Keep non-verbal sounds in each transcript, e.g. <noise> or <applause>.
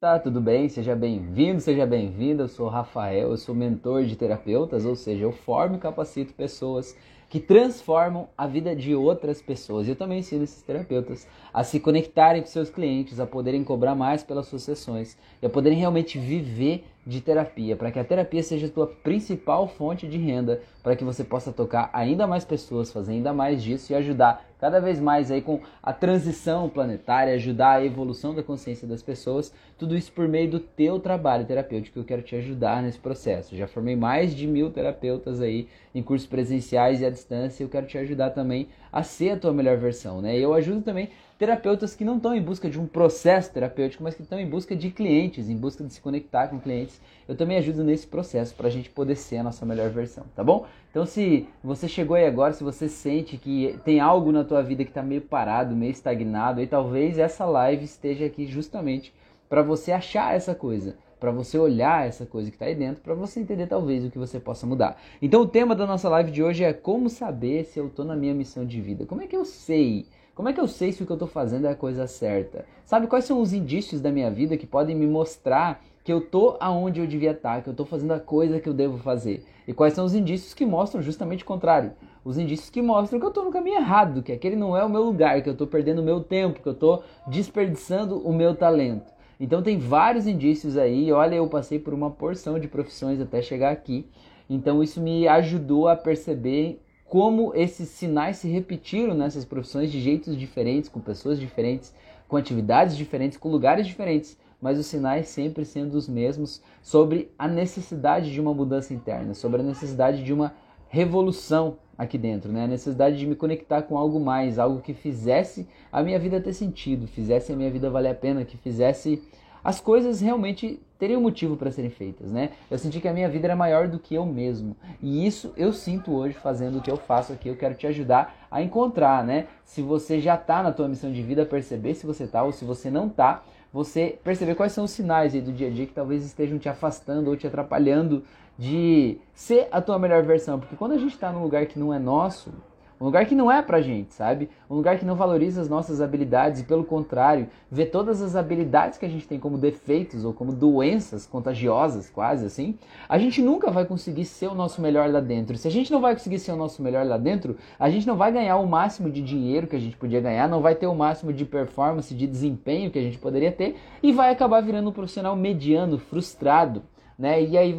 Tá, tudo bem? Seja bem-vindo, seja bem-vinda. Eu sou Rafael, eu sou mentor de terapeutas, ou seja, eu formo e capacito pessoas que transformam a vida de outras pessoas. Eu também ensino esses terapeutas a se conectarem com seus clientes, a poderem cobrar mais pelas suas sessões e a poderem realmente viver de terapia, para que a terapia seja a tua principal fonte de renda, para que você possa tocar ainda mais pessoas, fazer ainda mais disso e ajudar cada vez mais aí com a transição planetária, ajudar a evolução da consciência das pessoas, tudo isso por meio do teu trabalho terapêutico. Eu quero te ajudar nesse processo. Já formei mais de mil terapeutas aí em cursos presenciais e à distância. Eu quero te ajudar também a ser a tua melhor versão, né? Eu ajudo também terapeutas que não estão em busca de um processo terapêutico, mas que estão em busca de clientes, em busca de se conectar com clientes. Eu também ajudo nesse processo para a gente poder ser a nossa melhor versão, tá bom? Então, se você chegou aí agora, se você sente que tem algo na tua vida que está meio parado, meio estagnado, aí talvez essa live esteja aqui justamente para você achar essa coisa para você olhar essa coisa que está aí dentro, para você entender talvez o que você possa mudar. Então o tema da nossa live de hoje é como saber se eu estou na minha missão de vida. Como é que eu sei como é que eu sei se o que eu estou fazendo é a coisa certa? Sabe quais são os indícios da minha vida que podem me mostrar que eu tô aonde eu devia estar, tá, que eu estou fazendo a coisa que eu devo fazer? E quais são os indícios que mostram justamente o contrário? Os indícios que mostram que eu estou no caminho errado, que aquele não é o meu lugar, que eu estou perdendo o meu tempo, que eu estou desperdiçando o meu talento. Então tem vários indícios aí. Olha, eu passei por uma porção de profissões até chegar aqui. Então isso me ajudou a perceber como esses sinais se repetiram nessas profissões de jeitos diferentes, com pessoas diferentes, com atividades diferentes, com lugares diferentes, mas os sinais sempre sendo os mesmos sobre a necessidade de uma mudança interna, sobre a necessidade de uma revolução aqui dentro, né? A necessidade de me conectar com algo mais, algo que fizesse a minha vida ter sentido, fizesse a minha vida valer a pena, que fizesse as coisas realmente teriam motivo para serem feitas, né? Eu senti que a minha vida era maior do que eu mesmo. E isso eu sinto hoje fazendo o que eu faço aqui. Eu quero te ajudar a encontrar, né? Se você já está na tua missão de vida, perceber se você está ou se você não está, você perceber quais são os sinais aí do dia a dia que talvez estejam te afastando ou te atrapalhando de ser a tua melhor versão. Porque quando a gente está num lugar que não é nosso, um lugar que não é pra gente, sabe? Um lugar que não valoriza as nossas habilidades e, pelo contrário, vê todas as habilidades que a gente tem como defeitos ou como doenças contagiosas, quase assim. A gente nunca vai conseguir ser o nosso melhor lá dentro. Se a gente não vai conseguir ser o nosso melhor lá dentro, a gente não vai ganhar o máximo de dinheiro que a gente podia ganhar, não vai ter o máximo de performance, de desempenho que a gente poderia ter e vai acabar virando um profissional mediano, frustrado né? E aí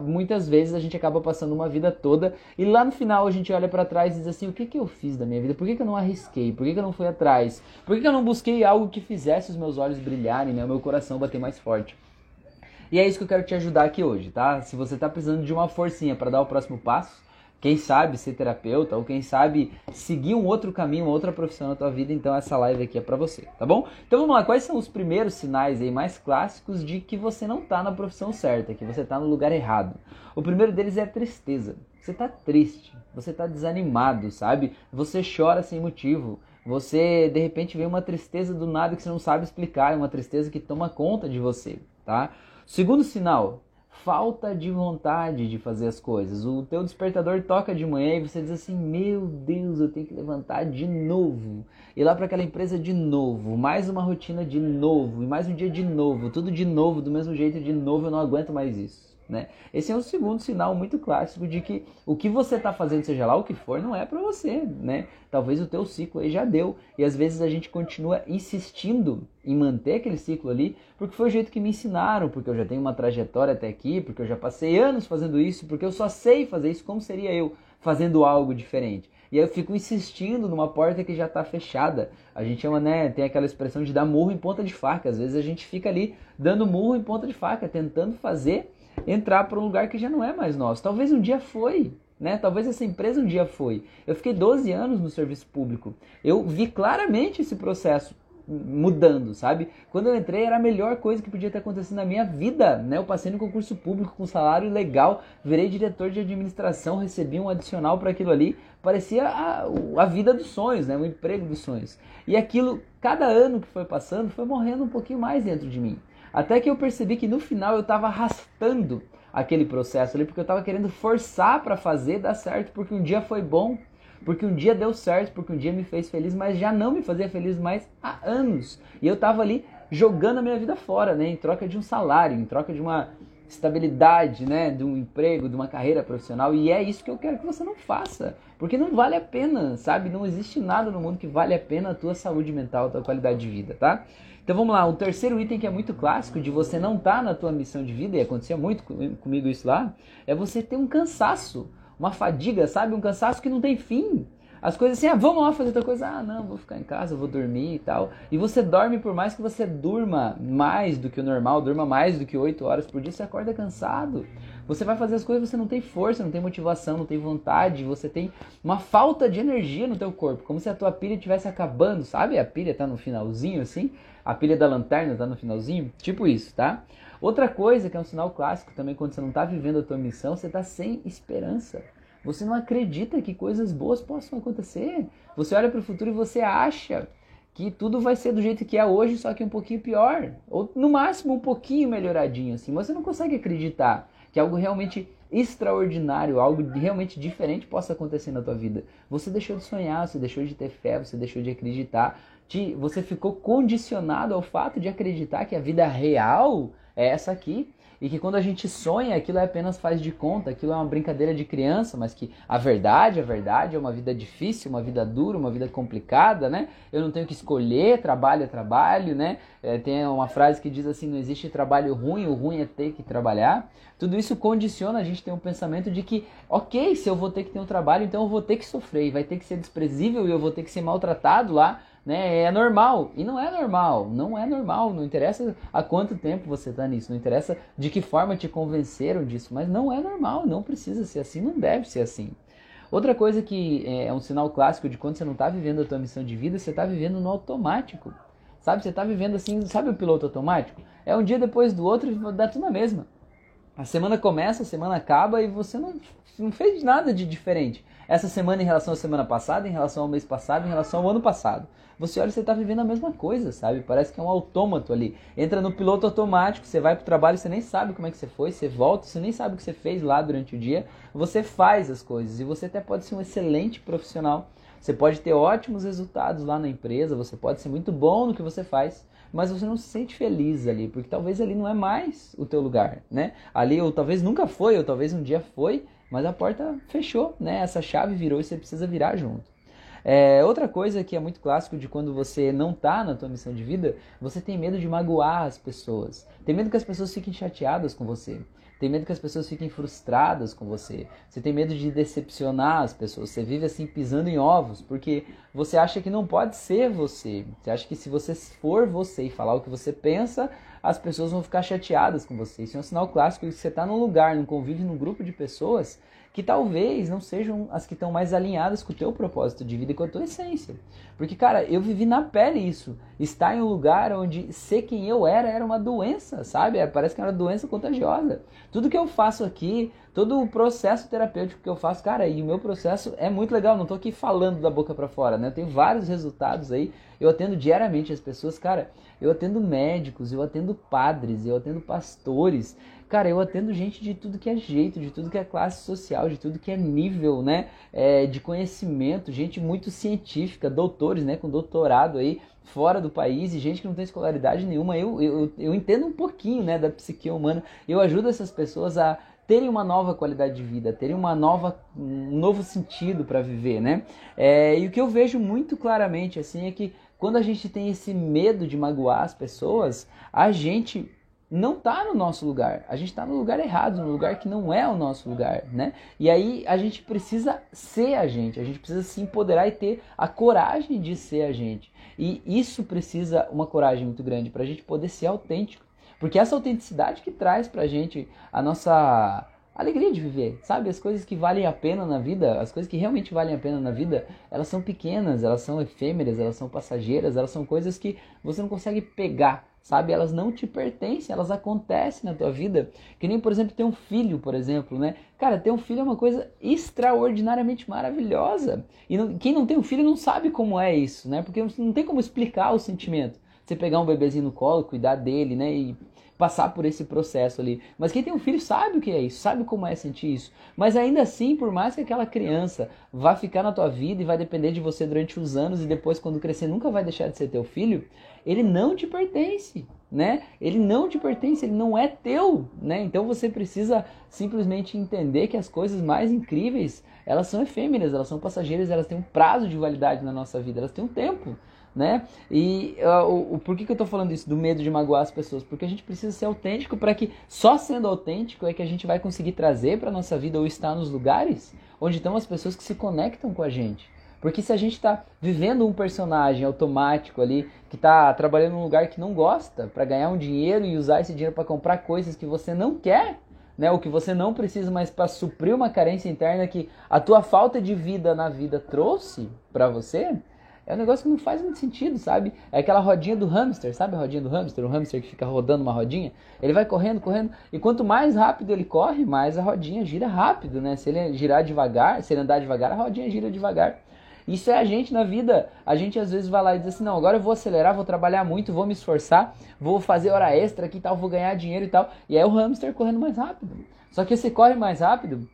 muitas vezes a gente acaba passando uma vida toda e lá no final a gente olha para trás e diz assim: o que, que eu fiz da minha vida? Por que, que eu não arrisquei? Por que, que eu não fui atrás? Por que, que eu não busquei algo que fizesse os meus olhos brilharem, né? O meu coração bater mais forte? E é isso que eu quero te ajudar aqui hoje, tá? Se você está precisando de uma forcinha para dar o próximo passo, quem sabe ser terapeuta ou quem sabe seguir um outro caminho, uma outra profissão na tua vida, então essa live aqui é para você, tá bom? Então vamos lá, quais são os primeiros sinais aí mais clássicos de que você não tá na profissão certa, que você tá no lugar errado? O primeiro deles é a tristeza. Você tá triste, você tá desanimado, sabe? Você chora sem motivo. Você de repente vê uma tristeza do nada que você não sabe explicar, é uma tristeza que toma conta de você, tá? Segundo sinal, falta de vontade de fazer as coisas. O teu despertador toca de manhã e você diz assim: "Meu Deus, eu tenho que levantar de novo". Ir lá para aquela empresa de novo, mais uma rotina de novo, e mais um dia de novo, tudo de novo, do mesmo jeito de novo, eu não aguento mais isso. Né? Esse é um segundo sinal muito clássico de que o que você está fazendo, seja lá o que for, não é para você. Né? Talvez o teu ciclo aí já deu. E às vezes a gente continua insistindo em manter aquele ciclo ali, porque foi o jeito que me ensinaram, porque eu já tenho uma trajetória até aqui, porque eu já passei anos fazendo isso, porque eu só sei fazer isso, como seria eu fazendo algo diferente? E aí eu fico insistindo numa porta que já está fechada. A gente chama, né, tem aquela expressão de dar murro em ponta de faca. Às vezes a gente fica ali dando murro em ponta de faca, tentando fazer entrar para um lugar que já não é mais nosso. Talvez um dia foi, né? Talvez essa empresa um dia foi. Eu fiquei 12 anos no serviço público. Eu vi claramente esse processo mudando, sabe? Quando eu entrei era a melhor coisa que podia ter acontecido na minha vida, né? Eu passei no concurso público com salário legal, virei diretor de administração, recebi um adicional para aquilo ali, parecia a, a vida dos sonhos, né? O emprego dos sonhos. E aquilo, cada ano que foi passando, foi morrendo um pouquinho mais dentro de mim. Até que eu percebi que no final eu estava arrastando aquele processo ali, porque eu estava querendo forçar para fazer dar certo, porque um dia foi bom, porque um dia deu certo, porque um dia me fez feliz, mas já não me fazia feliz mais há anos. E eu estava ali jogando a minha vida fora, né? Em troca de um salário, em troca de uma estabilidade, né, de um emprego, de uma carreira profissional, e é isso que eu quero que você não faça, porque não vale a pena, sabe? Não existe nada no mundo que vale a pena a tua saúde mental, a tua qualidade de vida, tá? Então vamos lá, o terceiro item que é muito clássico de você não estar tá na tua missão de vida, e acontecia muito comigo isso lá, é você ter um cansaço, uma fadiga, sabe? Um cansaço que não tem fim. As coisas assim, ah, vamos lá fazer outra coisa. Ah, não, vou ficar em casa, vou dormir e tal. E você dorme por mais que você durma mais do que o normal, durma mais do que 8 horas por dia, você acorda cansado. Você vai fazer as coisas, você não tem força, não tem motivação, não tem vontade, você tem uma falta de energia no teu corpo, como se a tua pilha estivesse acabando, sabe? A pilha tá no finalzinho assim, a pilha da lanterna tá no finalzinho, tipo isso, tá? Outra coisa que é um sinal clássico também quando você não está vivendo a tua missão, você está sem esperança. Você não acredita que coisas boas possam acontecer. Você olha para o futuro e você acha que tudo vai ser do jeito que é hoje, só que um pouquinho pior. Ou no máximo um pouquinho melhoradinho assim. Você não consegue acreditar que algo realmente extraordinário, algo realmente diferente possa acontecer na tua vida. Você deixou de sonhar, você deixou de ter fé, você deixou de acreditar. Você ficou condicionado ao fato de acreditar que a vida real é essa aqui e que quando a gente sonha, aquilo é apenas faz de conta, aquilo é uma brincadeira de criança, mas que a verdade, a verdade é uma vida difícil, uma vida dura, uma vida complicada, né? Eu não tenho que escolher, trabalho é trabalho, né? É, tem uma frase que diz assim, não existe trabalho ruim, o ruim é ter que trabalhar. Tudo isso condiciona a gente ter um pensamento de que, ok, se eu vou ter que ter um trabalho, então eu vou ter que sofrer, vai ter que ser desprezível e eu vou ter que ser maltratado lá, né? É normal. E não é normal, não é normal. Não interessa há quanto tempo você está nisso, não interessa de que forma te convenceram disso, mas não é normal, não precisa ser assim, não deve ser assim. Outra coisa que é um sinal clássico de quando você não está vivendo a tua missão de vida, você está vivendo no automático. Sabe, você está vivendo assim, sabe o piloto automático? É um dia depois do outro e dá tudo na mesma. A semana começa, a semana acaba e você não, não fez nada de diferente essa semana em relação à semana passada, em relação ao mês passado, em relação ao ano passado. Você olha e você está vivendo a mesma coisa, sabe? Parece que é um autômato ali. Entra no piloto automático, você vai para o trabalho, você nem sabe como é que você foi, você volta, você nem sabe o que você fez lá durante o dia. Você faz as coisas e você até pode ser um excelente profissional. Você pode ter ótimos resultados lá na empresa, você pode ser muito bom no que você faz, mas você não se sente feliz ali, porque talvez ali não é mais o teu lugar, né? Ali ou talvez nunca foi, ou talvez um dia foi, mas a porta fechou, né? Essa chave virou e você precisa virar junto. É, outra coisa que é muito clássico de quando você não está na tua missão de vida, você tem medo de magoar as pessoas. Tem medo que as pessoas fiquem chateadas com você. Tem medo que as pessoas fiquem frustradas com você. Você tem medo de decepcionar as pessoas. Você vive assim pisando em ovos, porque você acha que não pode ser você. Você acha que se você for você e falar o que você pensa, as pessoas vão ficar chateadas com você. Isso é um sinal clássico de que você está num lugar, num convívio, num grupo de pessoas que talvez não sejam as que estão mais alinhadas com o teu propósito de vida e com a tua essência. Porque, cara, eu vivi na pele isso. Estar em um lugar onde ser quem eu era era uma doença, sabe? É, parece que era uma doença contagiosa. Tudo que eu faço aqui, todo o processo terapêutico que eu faço, cara, e o meu processo é muito legal. Não tô aqui falando da boca para fora, né? Eu tenho vários resultados aí. Eu atendo diariamente as pessoas, cara. Eu atendo médicos, eu atendo padres, eu atendo pastores. Cara, eu atendo gente de tudo que é jeito, de tudo que é classe social, de tudo que é nível, né? É, de conhecimento, gente muito científica, doutores, né? Com doutorado aí fora do país e gente que não tem escolaridade nenhuma. Eu, eu, eu entendo um pouquinho, né? Da psique humana. Eu ajudo essas pessoas a terem uma nova qualidade de vida, terem uma nova, um novo sentido para viver, né? É, e o que eu vejo muito claramente assim é que quando a gente tem esse medo de magoar as pessoas, a gente não está no nosso lugar. A gente está no lugar errado, no lugar que não é o nosso lugar, né? E aí a gente precisa ser a gente, a gente precisa se empoderar e ter a coragem de ser a gente. E isso precisa uma coragem muito grande para a gente poder ser autêntico. Porque essa autenticidade que traz para a gente a nossa alegria de viver, sabe? As coisas que valem a pena na vida, as coisas que realmente valem a pena na vida, elas são pequenas, elas são efêmeras, elas são passageiras, elas são coisas que você não consegue pegar sabe? Elas não te pertencem, elas acontecem na tua vida. Que nem, por exemplo, ter um filho, por exemplo, né? Cara, ter um filho é uma coisa extraordinariamente maravilhosa. E não, quem não tem um filho não sabe como é isso, né? Porque não tem como explicar o sentimento. Você pegar um bebezinho no colo, cuidar dele, né? E passar por esse processo ali. Mas quem tem um filho sabe o que é isso, sabe como é sentir isso. Mas ainda assim, por mais que aquela criança vá ficar na tua vida e vai depender de você durante os anos e depois quando crescer nunca vai deixar de ser teu filho, ele não te pertence, né? Ele não te pertence, ele não é teu, né? Então você precisa simplesmente entender que as coisas mais incríveis, elas são efêmeras, elas são passageiras, elas têm um prazo de validade na nossa vida, elas têm um tempo, né? E uh, o, o, por que, que eu tô falando isso, do medo de magoar as pessoas? Porque a gente precisa ser autêntico para que só sendo autêntico é que a gente vai conseguir trazer para nossa vida ou estar nos lugares onde estão as pessoas que se conectam com a gente. Porque se a gente está vivendo um personagem automático ali, que está trabalhando num lugar que não gosta, para ganhar um dinheiro e usar esse dinheiro para comprar coisas que você não quer, né, ou que você não precisa mais para suprir uma carência interna que a tua falta de vida na vida trouxe para você, é um negócio que não faz muito sentido, sabe? É aquela rodinha do hamster, sabe a rodinha do hamster? O hamster que fica rodando uma rodinha. Ele vai correndo, correndo. E quanto mais rápido ele corre, mais a rodinha gira rápido, né? Se ele girar devagar, se ele andar devagar, a rodinha gira devagar. Isso é a gente na vida. A gente às vezes vai lá e diz assim: não, agora eu vou acelerar, vou trabalhar muito, vou me esforçar, vou fazer hora extra aqui e tal, vou ganhar dinheiro e tal. E aí o hamster correndo mais rápido. Só que você corre mais rápido,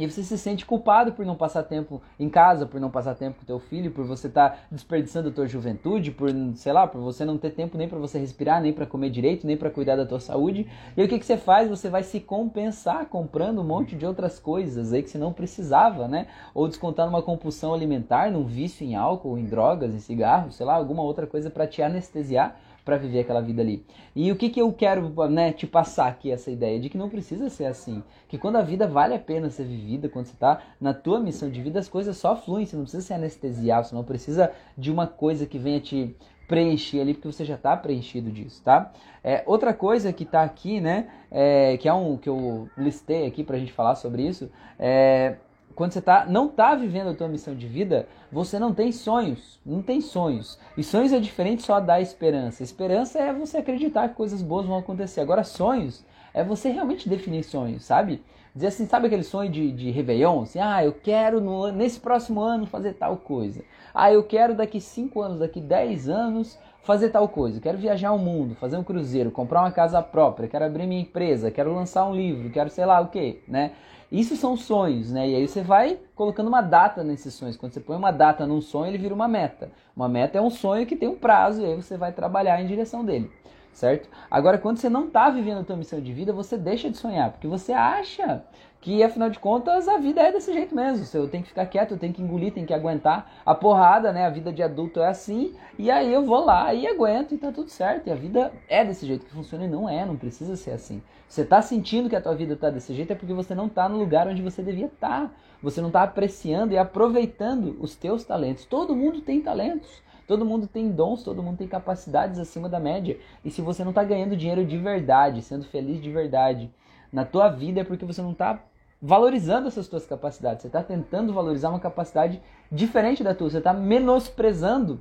e você se sente culpado por não passar tempo em casa, por não passar tempo com teu filho, por você estar tá desperdiçando a tua juventude, por, sei lá, por você não ter tempo nem para você respirar, nem para comer direito, nem para cuidar da tua saúde. E o que, que você faz? Você vai se compensar comprando um monte de outras coisas aí que você não precisava, né? Ou descontar numa compulsão alimentar, num vício em álcool, em drogas, em cigarro, sei lá, alguma outra coisa para te anestesiar para viver aquela vida ali. E o que, que eu quero né, te passar aqui, essa ideia de que não precisa ser assim. Que quando a vida vale a pena ser vivida, quando você está na tua missão de vida, as coisas só fluem, você não precisa ser anestesiado, você não precisa de uma coisa que venha te preencher ali, porque você já está preenchido disso, tá? É, outra coisa que está aqui, né, é, que é um que eu listei aqui para a gente falar sobre isso, é quando você tá, não está vivendo a tua missão de vida, você não tem sonhos, não tem sonhos. E sonhos é diferente só da esperança. Esperança é você acreditar que coisas boas vão acontecer. Agora, sonhos é você realmente definir sonhos, sabe? Dizer assim, sabe aquele sonho de, de Réveillon? Assim, ah, eu quero no, nesse próximo ano fazer tal coisa. Ah, eu quero daqui 5 anos, daqui 10 anos fazer tal coisa. Quero viajar ao mundo, fazer um cruzeiro, comprar uma casa própria, quero abrir minha empresa, quero lançar um livro, quero sei lá o que, né? Isso são sonhos, né? E aí você vai colocando uma data nesses sonhos. Quando você põe uma data num sonho, ele vira uma meta. Uma meta é um sonho que tem um prazo e aí você vai trabalhar em direção dele, certo? Agora, quando você não está vivendo a tua missão de vida, você deixa de sonhar, porque você acha que afinal de contas a vida é desse jeito mesmo. Eu tenho que ficar quieto, eu tenho que engolir, tenho que aguentar a porrada, né? A vida de adulto é assim, e aí eu vou lá e aguento e tá tudo certo. E a vida é desse jeito que funciona e não é, não precisa ser assim. Você tá sentindo que a tua vida tá desse jeito é porque você não tá no lugar onde você devia estar. Tá. Você não tá apreciando e aproveitando os teus talentos. Todo mundo tem talentos. Todo mundo tem dons, todo mundo tem capacidades acima da média. E se você não está ganhando dinheiro de verdade, sendo feliz de verdade na tua vida, é porque você não está valorizando essas tuas capacidades. Você está tentando valorizar uma capacidade diferente da tua. Você está menosprezando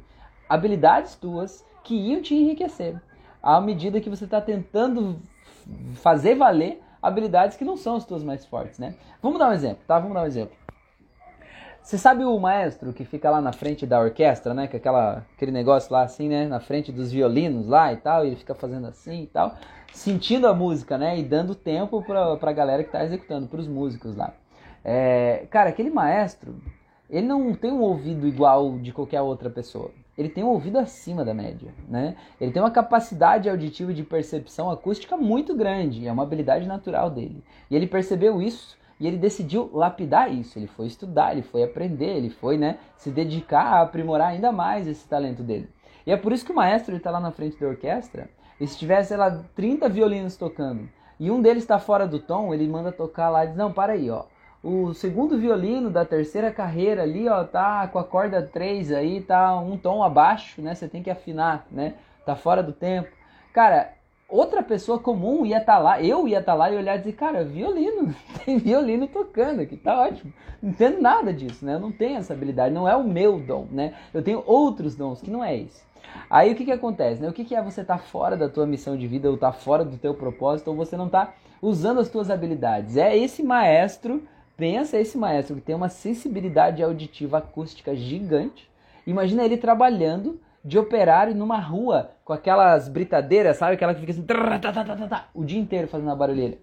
habilidades tuas que iam te enriquecer. À medida que você está tentando fazer valer habilidades que não são as tuas mais fortes, né? Vamos dar um exemplo, tá? Vamos dar um exemplo. Você sabe o maestro que fica lá na frente da orquestra, né? Com aquela, aquele negócio lá assim, né? Na frente dos violinos lá e tal, e ele fica fazendo assim e tal sentindo a música, né? E dando tempo pra, pra galera que tá executando, pros músicos lá. É, cara, aquele maestro, ele não tem um ouvido igual de qualquer outra pessoa. Ele tem um ouvido acima da média, né? Ele tem uma capacidade auditiva de percepção acústica muito grande, é uma habilidade natural dele. E ele percebeu isso e ele decidiu lapidar isso. Ele foi estudar, ele foi aprender, ele foi, né, se dedicar a aprimorar ainda mais esse talento dele. E é por isso que o maestro está lá na frente da orquestra e se tivesse, sei lá, 30 violinos tocando e um deles está fora do tom, ele manda tocar lá e diz: Não, para aí, ó. O segundo violino da terceira carreira ali, ó, tá com a corda 3 aí, tá um tom abaixo, né? Você tem que afinar, né? Tá fora do tempo. Cara, outra pessoa comum ia estar tá lá, eu ia estar tá lá e olhar e dizer, cara, violino, <laughs> tem violino tocando aqui, tá ótimo. Não entendo nada disso, né? Eu não tenho essa habilidade, não é o meu dom, né? Eu tenho outros dons que não é esse. Aí o que, que acontece? Né? O que, que é você estar tá fora da tua missão de vida, ou estar tá fora do teu propósito, ou você não está usando as tuas habilidades? É esse maestro, pensa esse maestro que tem uma sensibilidade auditiva acústica gigante. Imagina ele trabalhando de operário numa rua com aquelas britadeiras, sabe? Aquela que fica assim o dia inteiro fazendo a barulheira.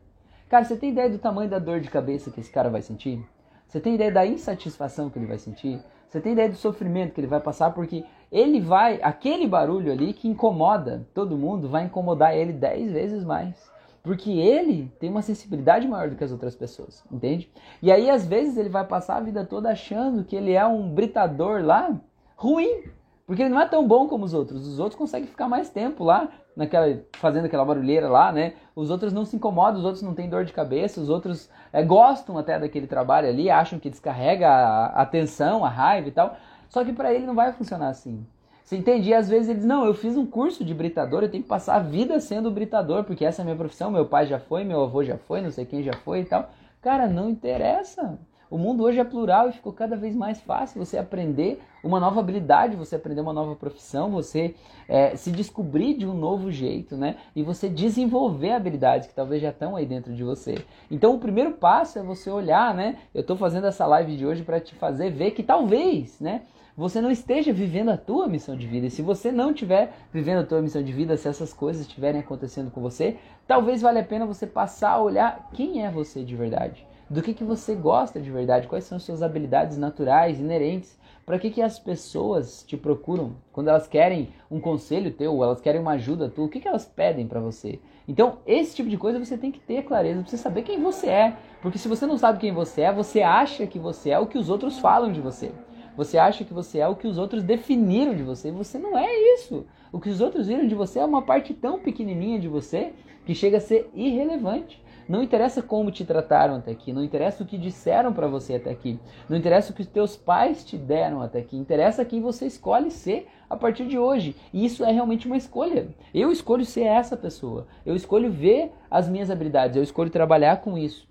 Cara, você tem ideia do tamanho da dor de cabeça que esse cara vai sentir? Você tem ideia da insatisfação que ele vai sentir? Você tem ideia do sofrimento que ele vai passar porque ele vai, aquele barulho ali que incomoda todo mundo, vai incomodar ele dez vezes mais. Porque ele tem uma sensibilidade maior do que as outras pessoas, entende? E aí, às vezes, ele vai passar a vida toda achando que ele é um britador lá ruim. Porque ele não é tão bom como os outros. Os outros conseguem ficar mais tempo lá, naquela, fazendo aquela barulheira lá, né? Os outros não se incomodam, os outros não têm dor de cabeça, os outros é, gostam até daquele trabalho ali, acham que descarrega a, a tensão, a raiva e tal. Só que para ele não vai funcionar assim. Você entende? E às vezes ele diz, não, eu fiz um curso de britador, eu tenho que passar a vida sendo britador, porque essa é a minha profissão, meu pai já foi, meu avô já foi, não sei quem já foi e tal. Cara, não interessa. O mundo hoje é plural e ficou cada vez mais fácil você aprender uma nova habilidade, você aprender uma nova profissão, você é, se descobrir de um novo jeito, né? E você desenvolver habilidades que talvez já estão aí dentro de você. Então o primeiro passo é você olhar, né? Eu estou fazendo essa live de hoje para te fazer ver que talvez, né? você não esteja vivendo a tua missão de vida. E se você não estiver vivendo a tua missão de vida, se essas coisas estiverem acontecendo com você, talvez valha a pena você passar a olhar quem é você de verdade. Do que, que você gosta de verdade, quais são as suas habilidades naturais, inerentes, para que, que as pessoas te procuram quando elas querem um conselho teu, elas querem uma ajuda tua, o que, que elas pedem para você? Então, esse tipo de coisa você tem que ter clareza, você saber quem você é, porque se você não sabe quem você é, você acha que você é o que os outros falam de você. Você acha que você é o que os outros definiram de você. Você não é isso. O que os outros viram de você é uma parte tão pequenininha de você que chega a ser irrelevante. Não interessa como te trataram até aqui, não interessa o que disseram para você até aqui, não interessa o que os teus pais te deram até aqui, interessa quem você escolhe ser a partir de hoje. E isso é realmente uma escolha. Eu escolho ser essa pessoa. Eu escolho ver as minhas habilidades, eu escolho trabalhar com isso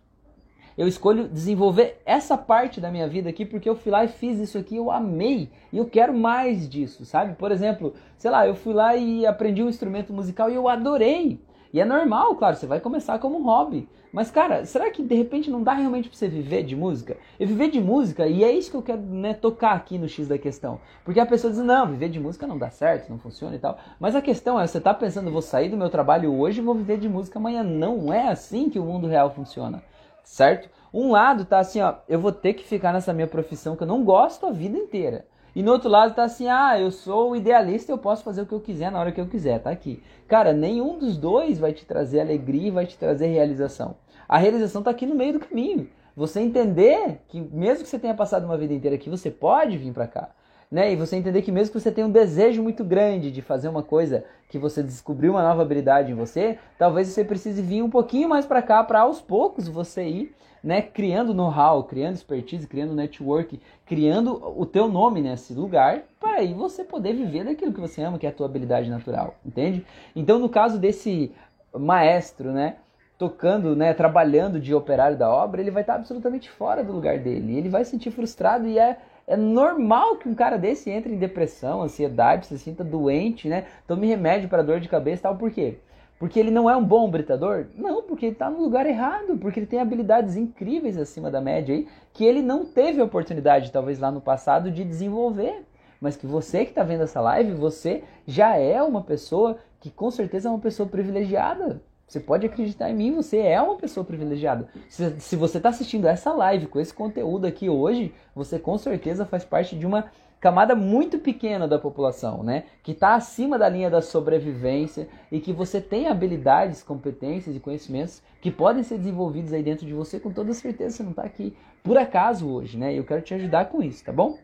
eu escolho desenvolver essa parte da minha vida aqui porque eu fui lá e fiz isso aqui, eu amei e eu quero mais disso, sabe? Por exemplo, sei lá, eu fui lá e aprendi um instrumento musical e eu adorei. E é normal, claro, você vai começar como um hobby. Mas, cara, será que de repente não dá realmente pra você viver de música? E viver de música, e é isso que eu quero né, tocar aqui no X da questão. Porque a pessoa diz, não, viver de música não dá certo, não funciona e tal. Mas a questão é, você tá pensando, vou sair do meu trabalho hoje e vou viver de música amanhã. Não é assim que o mundo real funciona certo? Um lado tá assim, ó, eu vou ter que ficar nessa minha profissão que eu não gosto a vida inteira. E no outro lado tá assim, ah, eu sou idealista, eu posso fazer o que eu quiser na hora que eu quiser, tá aqui. Cara, nenhum dos dois vai te trazer alegria e vai te trazer realização. A realização tá aqui no meio do caminho. Você entender que mesmo que você tenha passado uma vida inteira aqui, você pode vir para cá né? E você entender que mesmo que você tenha um desejo muito grande de fazer uma coisa que você descobriu uma nova habilidade em você, talvez você precise vir um pouquinho mais para cá para aos poucos você ir, né, criando know-how, criando expertise, criando network, criando o teu nome nesse lugar, para aí você poder viver daquilo que você ama, que é a tua habilidade natural, entende? Então, no caso desse maestro, né, tocando, né, trabalhando de operário da obra, ele vai estar absolutamente fora do lugar dele. Ele vai se sentir frustrado e é é normal que um cara desse entre em depressão, ansiedade, se sinta doente, né? Tome remédio para dor de cabeça e tal. Por quê? Porque ele não é um bom britador? Não, porque ele está no lugar errado, porque ele tem habilidades incríveis acima da média aí, que ele não teve oportunidade, talvez lá no passado, de desenvolver. Mas que você que está vendo essa live, você já é uma pessoa que com certeza é uma pessoa privilegiada. Você pode acreditar em mim, você é uma pessoa privilegiada. Se, se você está assistindo essa live com esse conteúdo aqui hoje, você com certeza faz parte de uma camada muito pequena da população, né? Que está acima da linha da sobrevivência e que você tem habilidades, competências e conhecimentos que podem ser desenvolvidos aí dentro de você com toda certeza. Você não está aqui por acaso hoje, né? Eu quero te ajudar com isso, tá bom?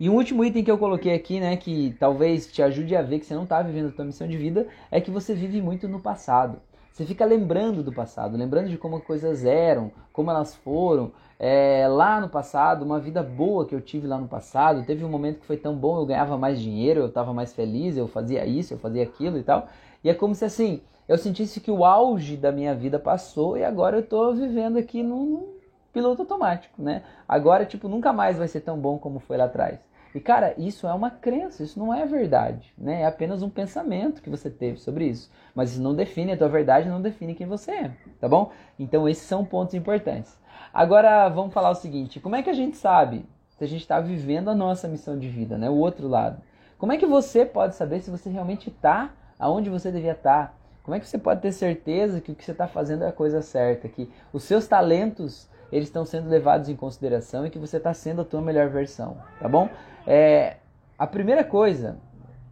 E um último item que eu coloquei aqui, né, que talvez te ajude a ver que você não está vivendo a tua missão de vida, é que você vive muito no passado. Você fica lembrando do passado, lembrando de como as coisas eram, como elas foram. É, lá no passado, uma vida boa que eu tive lá no passado, teve um momento que foi tão bom, eu ganhava mais dinheiro, eu estava mais feliz, eu fazia isso, eu fazia aquilo e tal. E é como se assim, eu sentisse que o auge da minha vida passou e agora eu estou vivendo aqui num, piloto automático, né? Agora, tipo, nunca mais vai ser tão bom como foi lá atrás. E cara, isso é uma crença, isso não é verdade, né? É apenas um pensamento que você teve sobre isso. Mas isso não define a tua verdade, não define quem você é, tá bom? Então esses são pontos importantes. Agora vamos falar o seguinte: como é que a gente sabe se a gente está vivendo a nossa missão de vida, né? O outro lado. Como é que você pode saber se você realmente está aonde você devia estar? Tá? Como é que você pode ter certeza que o que você está fazendo é a coisa certa, que os seus talentos eles estão sendo levados em consideração e que você está sendo a tua melhor versão, tá bom? É, a primeira coisa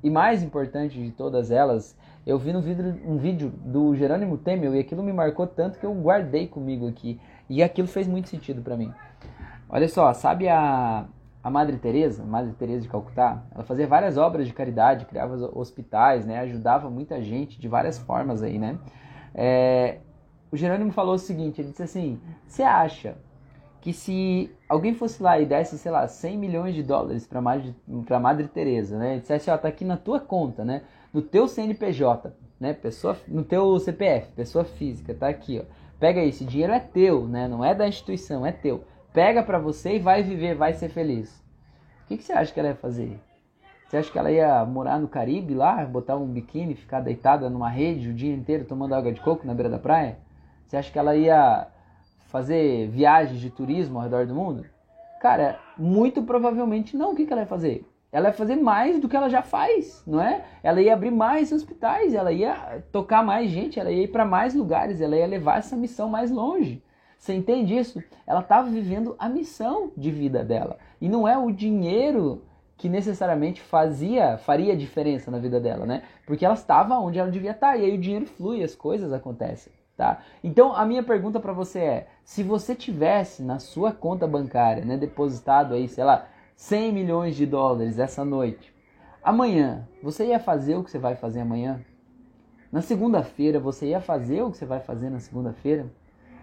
e mais importante de todas elas, eu vi no vídeo, um vídeo do Jerônimo Temel e aquilo me marcou tanto que eu guardei comigo aqui e aquilo fez muito sentido para mim. Olha só, sabe a, a Madre Teresa, Madre Teresa de Calcutá? Ela fazia várias obras de caridade, criava hospitais, né? Ajudava muita gente de várias formas aí, né? É, o Jerônimo falou o seguinte, ele disse assim, você acha que se alguém fosse lá e desse, sei lá, 100 milhões de dólares para Madre, Madre Teresa, né? E dissesse, ó, tá aqui na tua conta, né? No teu CNPJ, né? Pessoa, no teu CPF, pessoa física, tá aqui, ó. Pega esse dinheiro é teu, né? Não é da instituição, é teu. Pega para você e vai viver, vai ser feliz. O que, que você acha que ela ia fazer? Você acha que ela ia morar no Caribe lá, botar um biquíni, ficar deitada numa rede o dia inteiro tomando água de coco na beira da praia? Você acha que ela ia fazer viagens de turismo ao redor do mundo? Cara, muito provavelmente não. O que, que ela ia fazer? Ela ia fazer mais do que ela já faz, não é? Ela ia abrir mais hospitais, ela ia tocar mais gente, ela ia ir para mais lugares, ela ia levar essa missão mais longe. Você entende isso? Ela estava vivendo a missão de vida dela. E não é o dinheiro que necessariamente fazia, faria diferença na vida dela, né? Porque ela estava onde ela devia estar, e aí o dinheiro flui, as coisas acontecem, tá? Então, a minha pergunta para você é, se você tivesse na sua conta bancária, né, depositado aí, sei lá, 100 milhões de dólares essa noite, amanhã, você ia fazer o que você vai fazer amanhã? Na segunda-feira, você ia fazer o que você vai fazer na segunda-feira?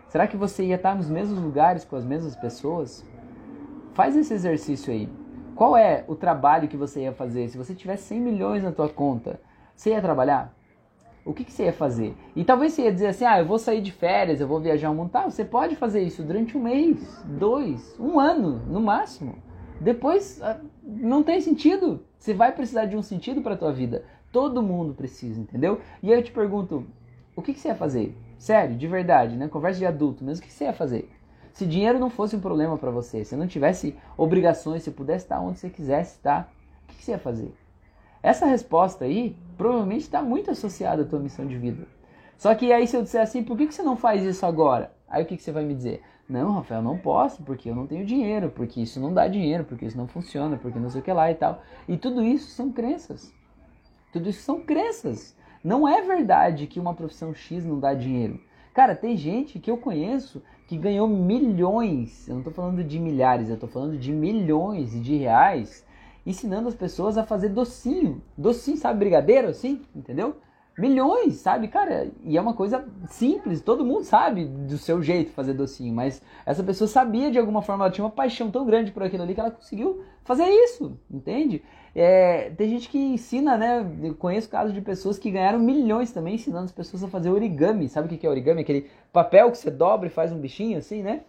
Será que você ia estar nos mesmos lugares com as mesmas pessoas? Faz esse exercício aí. Qual é o trabalho que você ia fazer? Se você tivesse 100 milhões na tua conta, você ia trabalhar? O que, que você ia fazer? E talvez você ia dizer assim, ah, eu vou sair de férias, eu vou viajar um. Tá, você pode fazer isso durante um mês, dois, um ano, no máximo. Depois, ah, não tem sentido. Você vai precisar de um sentido para a tua vida. Todo mundo precisa, entendeu? E aí eu te pergunto, o que, que você ia fazer? Sério, de verdade, né? Conversa de adulto mesmo, o que você ia fazer? Se dinheiro não fosse um problema para você, se não tivesse obrigações, se pudesse estar onde você quisesse estar, o que você ia fazer? Essa resposta aí provavelmente está muito associada à tua missão de vida. Só que aí se eu disser assim, por que você não faz isso agora? Aí o que você vai me dizer? Não, Rafael, não posso, porque eu não tenho dinheiro, porque isso não dá dinheiro, porque isso não funciona, porque não sei o que lá e tal. E tudo isso são crenças. Tudo isso são crenças. Não é verdade que uma profissão X não dá dinheiro. Cara, tem gente que eu conheço que ganhou milhões, eu não estou falando de milhares, eu estou falando de milhões de reais, ensinando as pessoas a fazer docinho. Docinho, sabe, brigadeiro, assim, entendeu? Milhões, sabe, cara? E é uma coisa simples, todo mundo sabe do seu jeito fazer docinho, mas essa pessoa sabia de alguma forma, ela tinha uma paixão tão grande por aquilo ali que ela conseguiu fazer isso, entende? É, tem gente que ensina, né? Eu conheço casos de pessoas que ganharam milhões também ensinando as pessoas a fazer origami. Sabe o que é origami? Aquele papel que você dobra e faz um bichinho assim, né?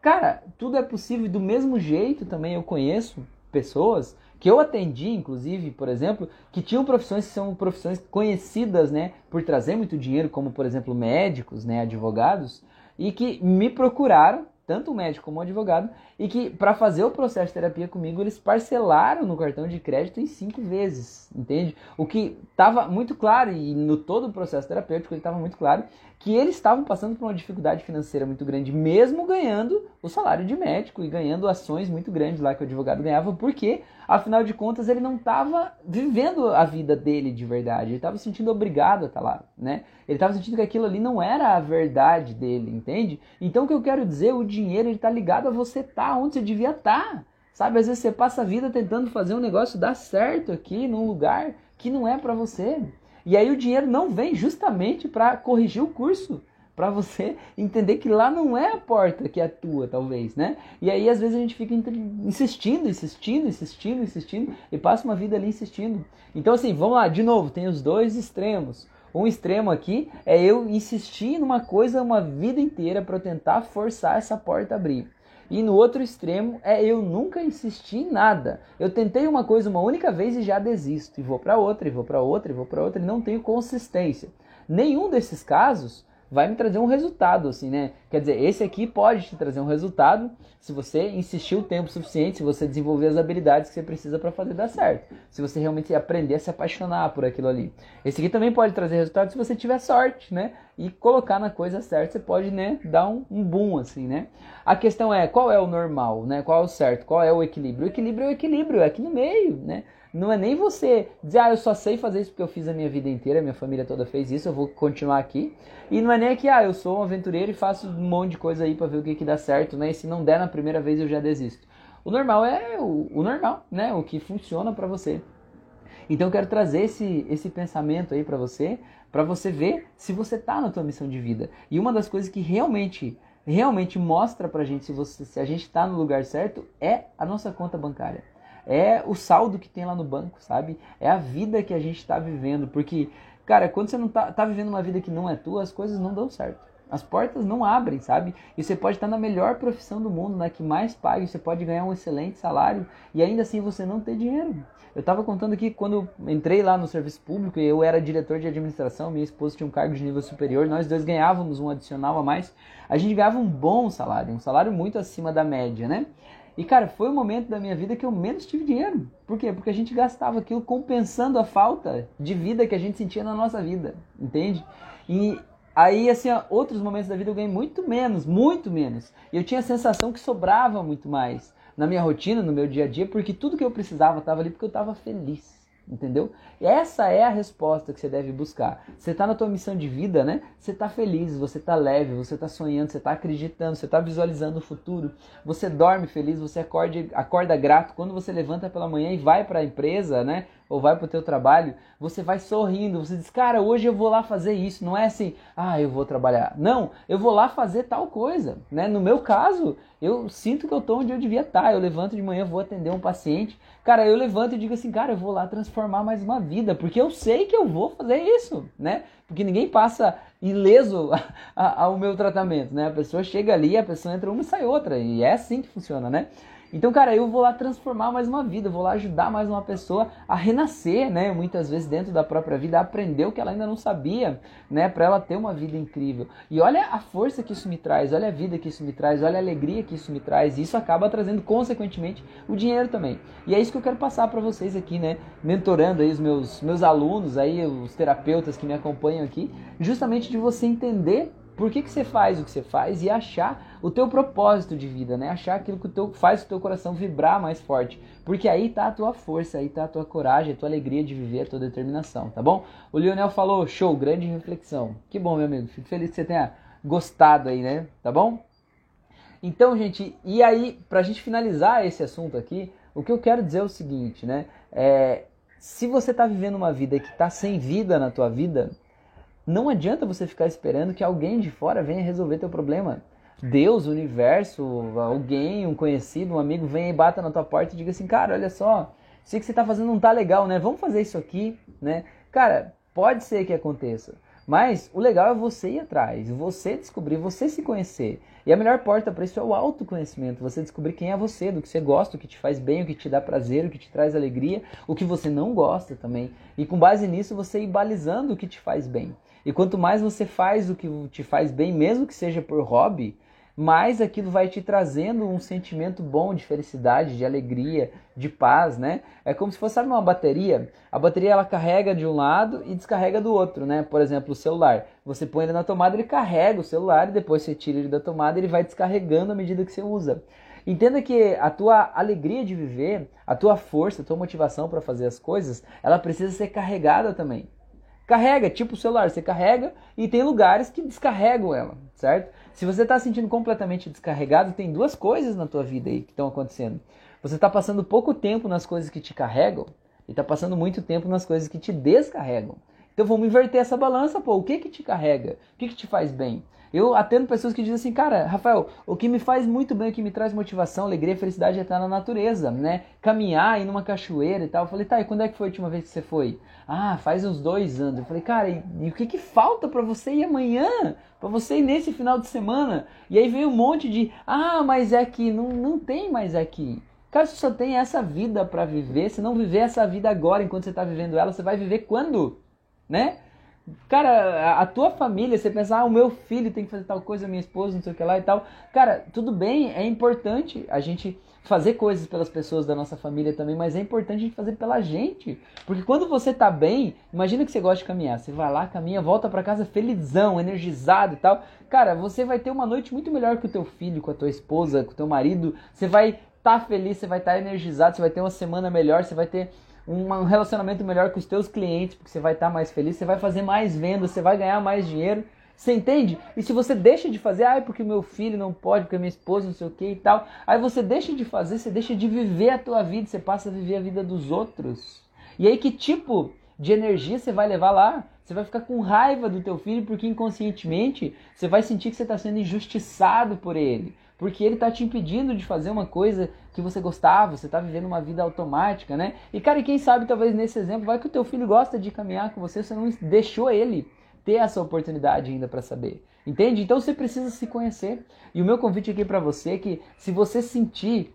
Cara, tudo é possível. Do mesmo jeito também eu conheço pessoas que eu atendi, inclusive, por exemplo, que tinham profissões que são profissões conhecidas, né, por trazer muito dinheiro, como por exemplo médicos, né, advogados, e que me procuraram tanto o médico como o advogado, e que para fazer o processo de terapia comigo, eles parcelaram no cartão de crédito em cinco vezes, entende? O que estava muito claro, e no todo o processo terapêutico ele estava muito claro, que eles estavam passando por uma dificuldade financeira muito grande, mesmo ganhando o salário de médico e ganhando ações muito grandes lá que o advogado ganhava, porque, afinal de contas, ele não estava vivendo a vida dele de verdade, ele estava se sentindo obrigado a estar tá lá, né? Ele estava sentindo que aquilo ali não era a verdade dele, entende? Então, o que eu quero dizer, o dinheiro está ligado a você estar tá onde você devia estar. Tá. Sabe, às vezes você passa a vida tentando fazer um negócio dar certo aqui num lugar que não é para você. E aí o dinheiro não vem justamente para corrigir o curso, para você <laughs> entender que lá não é a porta que é tua, talvez, né? E aí às vezes a gente fica insistindo, insistindo, insistindo, insistindo e passa uma vida ali insistindo. Então assim, vamos lá, de novo, tem os dois extremos. Um extremo aqui é eu insistir numa coisa uma vida inteira para tentar forçar essa porta a abrir. E no outro extremo é eu nunca insisti em nada. Eu tentei uma coisa uma única vez e já desisto. E vou para outra, e vou para outra, e vou para outra, e não tenho consistência. Nenhum desses casos vai me trazer um resultado, assim, né? Quer dizer, esse aqui pode te trazer um resultado se você insistir o tempo suficiente, se você desenvolver as habilidades que você precisa para fazer dar certo. Se você realmente aprender a se apaixonar por aquilo ali. Esse aqui também pode trazer resultado se você tiver sorte, né? e colocar na coisa certa, você pode, né, dar um, um boom, assim, né? A questão é, qual é o normal, né? Qual é o certo? Qual é o equilíbrio? O equilíbrio é o equilíbrio, é aqui no meio, né? Não é nem você dizer, ah, eu só sei fazer isso porque eu fiz a minha vida inteira, minha família toda fez isso, eu vou continuar aqui. E não é nem que, ah, eu sou um aventureiro e faço um monte de coisa aí para ver o que, que dá certo, né? E se não der na primeira vez eu já desisto. O normal é o, o normal, né? O que funciona para você. Então eu quero trazer esse, esse pensamento aí para você, para você ver se você tá na tua missão de vida. E uma das coisas que realmente realmente mostra pra gente se, você, se a gente está no lugar certo é a nossa conta bancária. É o saldo que tem lá no banco, sabe? É a vida que a gente está vivendo. Porque, cara, quando você não tá, tá vivendo uma vida que não é tua, as coisas não dão certo. As portas não abrem, sabe? E você pode estar na melhor profissão do mundo, na que mais pague, você pode ganhar um excelente salário e ainda assim você não ter dinheiro. Eu estava contando aqui quando entrei lá no serviço público, eu era diretor de administração, minha esposa tinha um cargo de nível superior, nós dois ganhávamos um adicional a mais. A gente ganhava um bom salário, um salário muito acima da média, né? E cara, foi o momento da minha vida que eu menos tive dinheiro. Por quê? Porque a gente gastava aquilo compensando a falta de vida que a gente sentia na nossa vida, entende? E Aí, assim, outros momentos da vida eu ganhei muito menos, muito menos. E eu tinha a sensação que sobrava muito mais na minha rotina, no meu dia a dia, porque tudo que eu precisava estava ali porque eu estava feliz. Entendeu? Essa é a resposta que você deve buscar. Você está na tua missão de vida, né? Você está feliz, você está leve, você está sonhando, você está acreditando, você está visualizando o futuro. Você dorme feliz, você acorda, acorda grato. Quando você levanta pela manhã e vai para a empresa, né? Ou vai para o teu trabalho, você vai sorrindo, você diz, cara, hoje eu vou lá fazer isso. Não é assim, ah, eu vou trabalhar. Não, eu vou lá fazer tal coisa. Né? No meu caso, eu sinto que eu estou onde eu devia estar. Tá. Eu levanto de manhã, vou atender um paciente. Cara, eu levanto e digo assim, cara, eu vou lá transformar mais uma vida, porque eu sei que eu vou fazer isso, né? Porque ninguém passa ileso <laughs> ao meu tratamento, né? A pessoa chega ali, a pessoa entra uma e sai outra. E é assim que funciona, né? Então, cara, eu vou lá transformar mais uma vida, vou lá ajudar mais uma pessoa a renascer, né? Muitas vezes dentro da própria vida, a aprender o que ela ainda não sabia, né? Para ela ter uma vida incrível. E olha a força que isso me traz, olha a vida que isso me traz, olha a alegria que isso me traz. E isso acaba trazendo, consequentemente, o dinheiro também. E é isso que eu quero passar para vocês aqui, né? Mentorando aí os meus, meus alunos, aí, os terapeutas que me acompanham aqui, justamente de você entender por que, que você faz o que você faz e achar o teu propósito de vida, né? Achar aquilo que teu, faz o teu coração vibrar mais forte. Porque aí tá a tua força, aí tá a tua coragem, a tua alegria de viver, a tua determinação, tá bom? O Lionel falou, show, grande reflexão. Que bom, meu amigo. Fico feliz que você tenha gostado aí, né? Tá bom? Então, gente, e aí, pra gente finalizar esse assunto aqui, o que eu quero dizer é o seguinte, né? É, se você tá vivendo uma vida que tá sem vida na tua vida, não adianta você ficar esperando que alguém de fora venha resolver teu problema. Deus, o universo, alguém, um conhecido, um amigo, venha e bata na tua porta e diga assim, cara, olha só, sei que você está fazendo não tá legal, né? Vamos fazer isso aqui, né? Cara, pode ser que aconteça. Mas o legal é você ir atrás, você descobrir, você se conhecer. E a melhor porta para isso é o autoconhecimento, você descobrir quem é você, do que você gosta, o que te faz bem, o que te dá prazer, o que te traz alegria, o que você não gosta também. E com base nisso você ir balizando o que te faz bem. E quanto mais você faz o que te faz bem, mesmo que seja por hobby, mais aquilo vai te trazendo um sentimento bom de felicidade, de alegria, de paz, né? É como se fosse sabe, uma bateria. A bateria ela carrega de um lado e descarrega do outro, né? Por exemplo, o celular. Você põe ele na tomada, ele carrega o celular e depois você tira ele da tomada, ele vai descarregando à medida que você usa. Entenda que a tua alegria de viver, a tua força, a tua motivação para fazer as coisas, ela precisa ser carregada também. Carrega, tipo o celular, você carrega e tem lugares que descarregam ela, certo? Se você está sentindo completamente descarregado, tem duas coisas na tua vida aí que estão acontecendo. Você está passando pouco tempo nas coisas que te carregam e está passando muito tempo nas coisas que te descarregam. Então vamos inverter essa balança, pô. O que que te carrega? O que que te faz bem? Eu atendo pessoas que dizem assim, cara, Rafael, o que me faz muito bem, o que me traz motivação, alegria, felicidade é estar na natureza, né? Caminhar, ir numa cachoeira e tal. Eu falei, tá, e quando é que foi a última vez que você foi? Ah, faz uns dois anos. Eu falei, cara, e, e o que que falta para você ir amanhã? Para você ir nesse final de semana? E aí veio um monte de, ah, mas é que não, não tem mais aqui. Cara, você só tem essa vida para viver. Se não viver essa vida agora, enquanto você está vivendo ela, você vai viver quando? Né? Cara, a tua família, você pensar, ah, o meu filho tem que fazer tal coisa, minha esposa, não sei o que lá e tal. Cara, tudo bem, é importante a gente fazer coisas pelas pessoas da nossa família também, mas é importante a gente fazer pela gente. Porque quando você tá bem, imagina que você gosta de caminhar, você vai lá, caminha, volta para casa felizão, energizado e tal. Cara, você vai ter uma noite muito melhor com o teu filho, com a tua esposa, com o teu marido. Você vai estar tá feliz, você vai estar tá energizado, você vai ter uma semana melhor, você vai ter um relacionamento melhor com os teus clientes, porque você vai estar tá mais feliz, você vai fazer mais vendas, você vai ganhar mais dinheiro. Você entende? E se você deixa de fazer, ah, porque meu filho não pode, porque minha esposa não sei o que e tal, aí você deixa de fazer, você deixa de viver a tua vida, você passa a viver a vida dos outros. E aí que tipo de energia você vai levar lá? Você vai ficar com raiva do teu filho porque inconscientemente você vai sentir que você está sendo injustiçado por ele. Porque ele está te impedindo de fazer uma coisa que você gostava, você está vivendo uma vida automática, né? E cara, e quem sabe talvez nesse exemplo, vai que o teu filho gosta de caminhar com você, você não deixou ele ter essa oportunidade ainda para saber. Entende? Então você precisa se conhecer. E o meu convite aqui para você é que se você sentir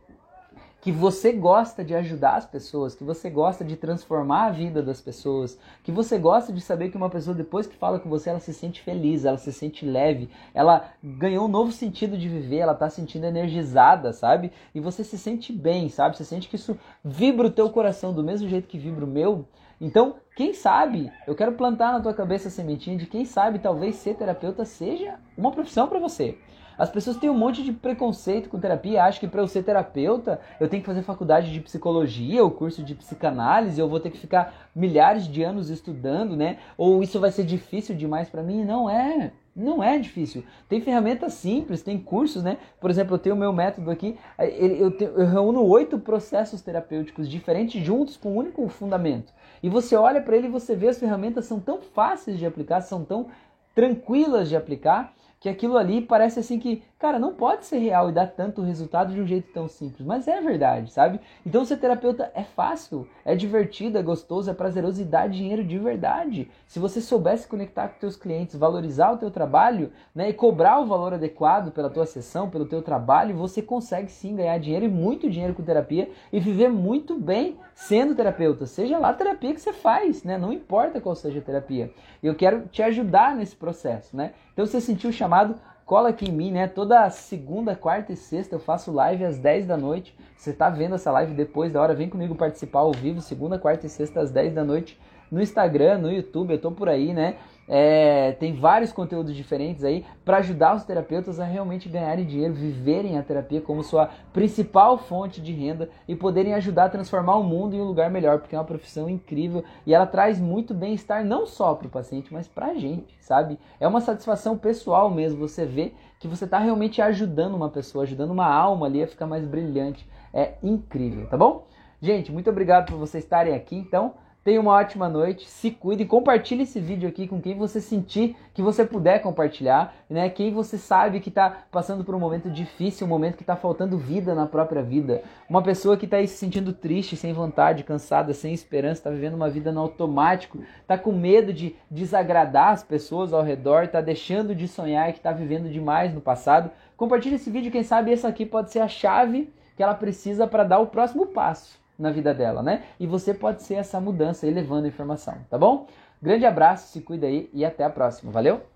que você gosta de ajudar as pessoas, que você gosta de transformar a vida das pessoas, que você gosta de saber que uma pessoa depois que fala com você, ela se sente feliz, ela se sente leve, ela ganhou um novo sentido de viver, ela está sentindo energizada, sabe? E você se sente bem, sabe? Você sente que isso vibra o teu coração do mesmo jeito que vibra o meu. Então, quem sabe, eu quero plantar na tua cabeça a sementinha de quem sabe talvez ser terapeuta seja uma profissão para você. As pessoas têm um monte de preconceito com terapia, acham que para eu ser terapeuta eu tenho que fazer faculdade de psicologia, ou curso de psicanálise, eu vou ter que ficar milhares de anos estudando, né? Ou isso vai ser difícil demais para mim? Não é. Não é difícil. Tem ferramentas simples, tem cursos, né? Por exemplo, eu tenho o meu método aqui, eu, tenho, eu reúno oito processos terapêuticos diferentes juntos com um único fundamento. E você olha para ele e você vê as ferramentas são tão fáceis de aplicar, são tão tranquilas de aplicar, que aquilo ali parece assim que, cara, não pode ser real e dar tanto resultado de um jeito tão simples, mas é verdade, sabe? Então ser terapeuta é fácil, é divertido, é gostoso, é prazeroso e dá dinheiro de verdade. Se você soubesse conectar com teus clientes, valorizar o teu trabalho, né, e cobrar o valor adequado pela tua sessão, pelo teu trabalho, você consegue sim ganhar dinheiro e muito dinheiro com terapia e viver muito bem sendo terapeuta, seja lá a terapia que você faz, né? Não importa qual seja a terapia. Eu quero te ajudar nesse processo, né? Então você sentiu o chamado, cola aqui em mim, né? Toda segunda, quarta e sexta eu faço live às 10 da noite. Você tá vendo essa live depois da hora, vem comigo participar ao vivo, segunda, quarta e sexta às 10 da noite no Instagram, no YouTube, eu tô por aí, né? É, tem vários conteúdos diferentes aí para ajudar os terapeutas a realmente ganharem dinheiro, viverem a terapia como sua principal fonte de renda e poderem ajudar a transformar o mundo em um lugar melhor, porque é uma profissão incrível e ela traz muito bem-estar não só para o paciente, mas para a gente, sabe? É uma satisfação pessoal mesmo você ver que você está realmente ajudando uma pessoa, ajudando uma alma ali a ficar mais brilhante. É incrível, tá bom? Gente, muito obrigado por vocês estarem aqui. Então, Tenha uma ótima noite, se cuide, compartilhe esse vídeo aqui com quem você sentir que você puder compartilhar, né? Quem você sabe que está passando por um momento difícil, um momento que está faltando vida na própria vida. Uma pessoa que está se sentindo triste, sem vontade, cansada, sem esperança, está vivendo uma vida no automático, está com medo de desagradar as pessoas ao redor, está deixando de sonhar que está vivendo demais no passado. Compartilhe esse vídeo, quem sabe essa aqui pode ser a chave que ela precisa para dar o próximo passo na vida dela, né? E você pode ser essa mudança elevando a informação, tá bom? Grande abraço, se cuida aí e até a próxima. Valeu?